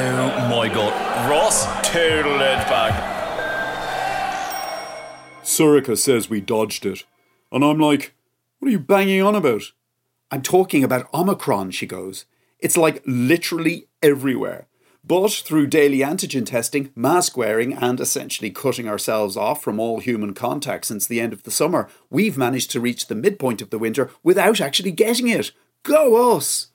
Oh my god. Ross totaled it back. Sorcha says we dodged it. And I'm like, what are you banging on about? I'm talking about Omicron, she goes. It's like literally everywhere. But through daily antigen testing, mask wearing, and essentially cutting ourselves off from all human contact since the end of the summer, we've managed to reach the midpoint of the winter without actually getting it. Go us!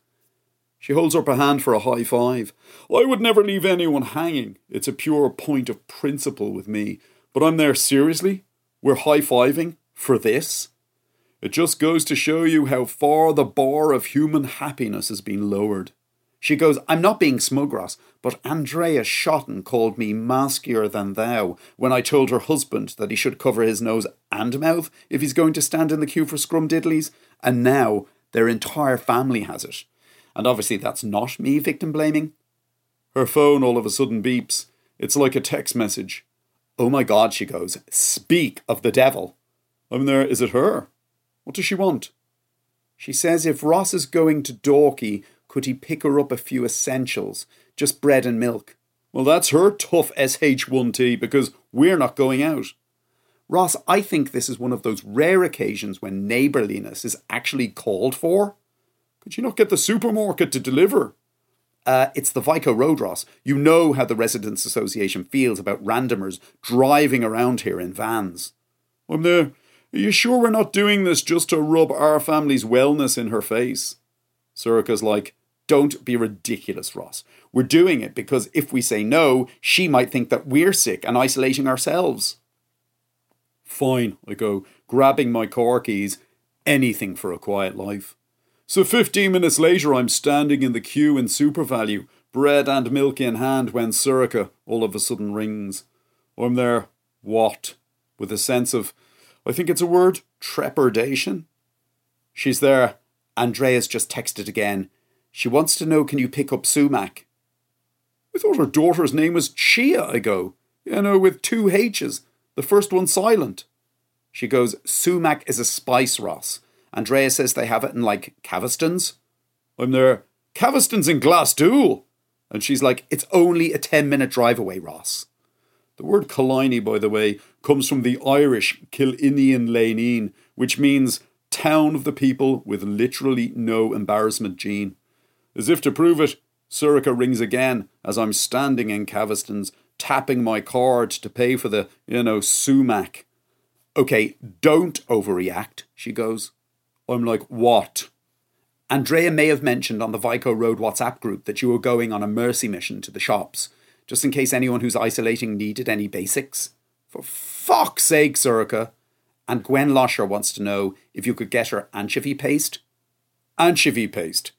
She holds up a hand for a high five. I would never leave anyone hanging. It's a pure point of principle with me. But I'm there seriously? We're high fiving for this? It just goes to show you how far the bar of human happiness has been lowered. She goes, I'm not being smug, Ross, but Andrea Schotten called me maskier than thou when I told her husband that he should cover his nose and mouth if he's going to stand in the queue for scrumdiddlies, and now their entire family has it. And obviously that's not me victim blaming. Her phone all of a sudden beeps. It's like a text message. Oh my god, she goes, speak of the devil. I'm there, is it her? What does she want? She says if Ross is going to Dalkey, could he pick her up a few essentials? Just bread and milk. Well, that's her tough SH1T because we're not going out. Ross, I think this is one of those rare occasions when neighbourliness is actually called for. Could you not get the supermarket to deliver? Uh, it's the Vico Road, Ross. You know how the Residents Association feels about randomers driving around here in vans. I'm there. Are you sure we're not doing this just to rub our family's wellness in her face? Sorcha's like, don't be ridiculous, Ross. We're doing it because if we say no, she might think that we're sick and isolating ourselves. Fine, I go, grabbing my car keys. Anything for a quiet life. So 15 minutes later, I'm standing in the queue in SuperValu, bread and milk in hand, when Sorcha all of a sudden rings. I'm there, what? With a sense of, I think it's a word, trepidation. She's there. Andrea's just texted again. She wants to know can you pick up sumac? I thought her daughter's name was Chia, I go. You know, with two H's, the first one silent. She goes, Sumac is a spice, Ross. Andrea says they have it in like Cavistons. I'm there, Cavistons in Glasthule. And she's like, it's only a 10 minute drive away, Ross. The word Killiney, by the way, comes from the Irish Kilinian Laneen, which means town of the people with literally no embarrassment gene. As if to prove it, Sorcha rings again as I'm standing in Cavistons, tapping my card to pay for the, you know, sumac. Okay, don't overreact, she goes. I'm like, what? Andrea may have mentioned on the Vico Road WhatsApp group that you were going on a mercy mission to the shops, just in case anyone who's isolating needed any basics. For fuck's sake, Sorcha. And Gwen Losher wants to know if you could get her anchovy paste. Anchovy paste?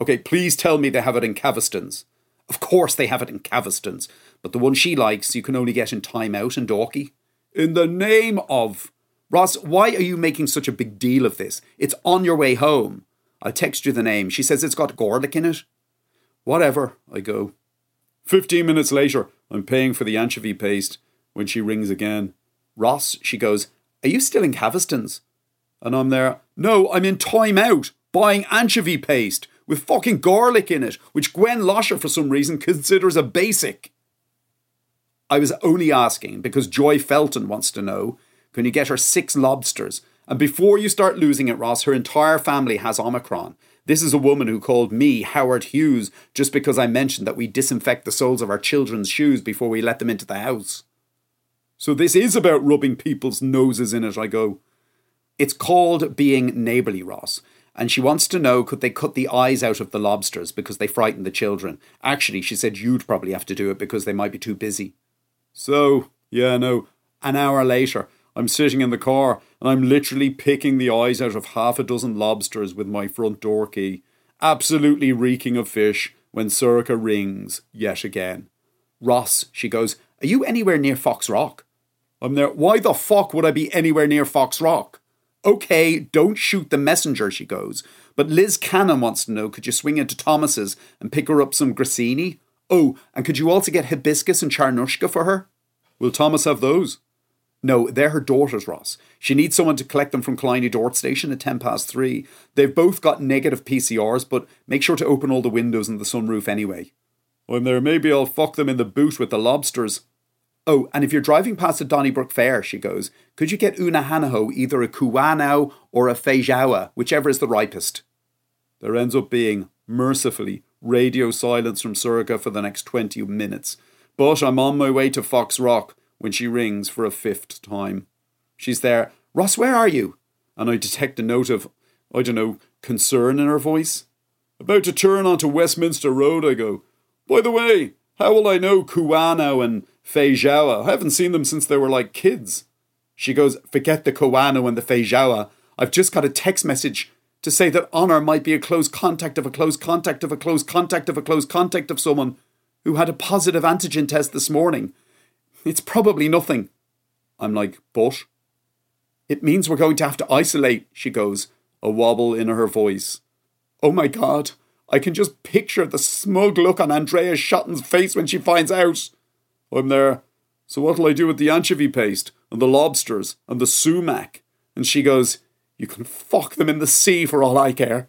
Okay, please tell me they have it in Cavistons. Of course they have it in Cavistons, but the one she likes you can only get in Time Out and Dalkey. In the name of. Ross, why are you making such a big deal of this? It's on your way home. I'll text you the name. She says it's got garlic in it. Whatever, I go. Fifteen minutes later, I'm paying for the anchovy paste when she rings again. Ross, she goes, Are you still in Cavistons? And I'm there, No, I'm in Time Out, buying anchovy paste with fucking garlic in it, which Gwen Losher for some reason considers a basic. I was only asking because Joy Felton wants to know can you get her six lobsters? And before you start losing it, Ross, her entire family has Omicron. This is a woman who called me Howard Hughes just because I mentioned that we disinfect the soles of our children's shoes before we let them into the house. So this is about rubbing people's noses in it, I go. It's called being neighbourly, Ross. And she wants to know could they cut the eyes out of the lobsters because they frighten the children. Actually, she said you'd probably have to do it because they might be too busy. So, yeah, no. An hour later, I'm sitting in the car and I'm literally picking the eyes out of half a dozen lobsters with my front door key, absolutely reeking of fish when Sorcha rings yet again. Ross, she goes, Are you anywhere near Foxrock? I'm there. Why the fuck would I be anywhere near Foxrock? Okay, don't shoot the messenger, she goes. But Liz Cannon wants to know could you swing into Thomas's and pick her up some grissini? Oh, and could you also get hibiscus and charnushka for her? Will Thomas have those? No, they're her daughters, Ross. She needs someone to collect them from Killiney DART Station at 10 past 3. They've both got negative PCRs, but make sure to open all the windows and the sunroof anyway. Oh, I'm there. Maybe I'll fuck them in the boot with the lobsters. Oh, and if you're driving past the Donnybrook Fair, she goes, could you get Una Hanaho either a Kiwano or a Feijoa, whichever is the ripest? There ends up being, mercifully, radio silence from Sorcha for the next 20 minutes. But I'm on my way to Foxrock when she rings for a fifth time. She's there. Ross, where are you? And I detect a note of, I don't know, concern in her voice. About to turn onto Westminster Road, I go. By the way, how will I know Kiwano and Feijoa? I haven't seen them since they were like kids. She goes, Forget the Kiwano and the Feijoa. I've just got a text message to say that Honor might be a close contact of a close contact of a close contact of a close contact of someone who had a positive antigen test this morning. It's probably nothing. I'm like, But? It means we're going to have to isolate, she goes, a wobble in her voice. Oh my god, I can just picture the smug look on Andrea Shotton's face when she finds out. I'm there. So what'll I do with the anchovy paste and the lobsters and the sumac? And she goes, You can fuck them in the sea for all I care.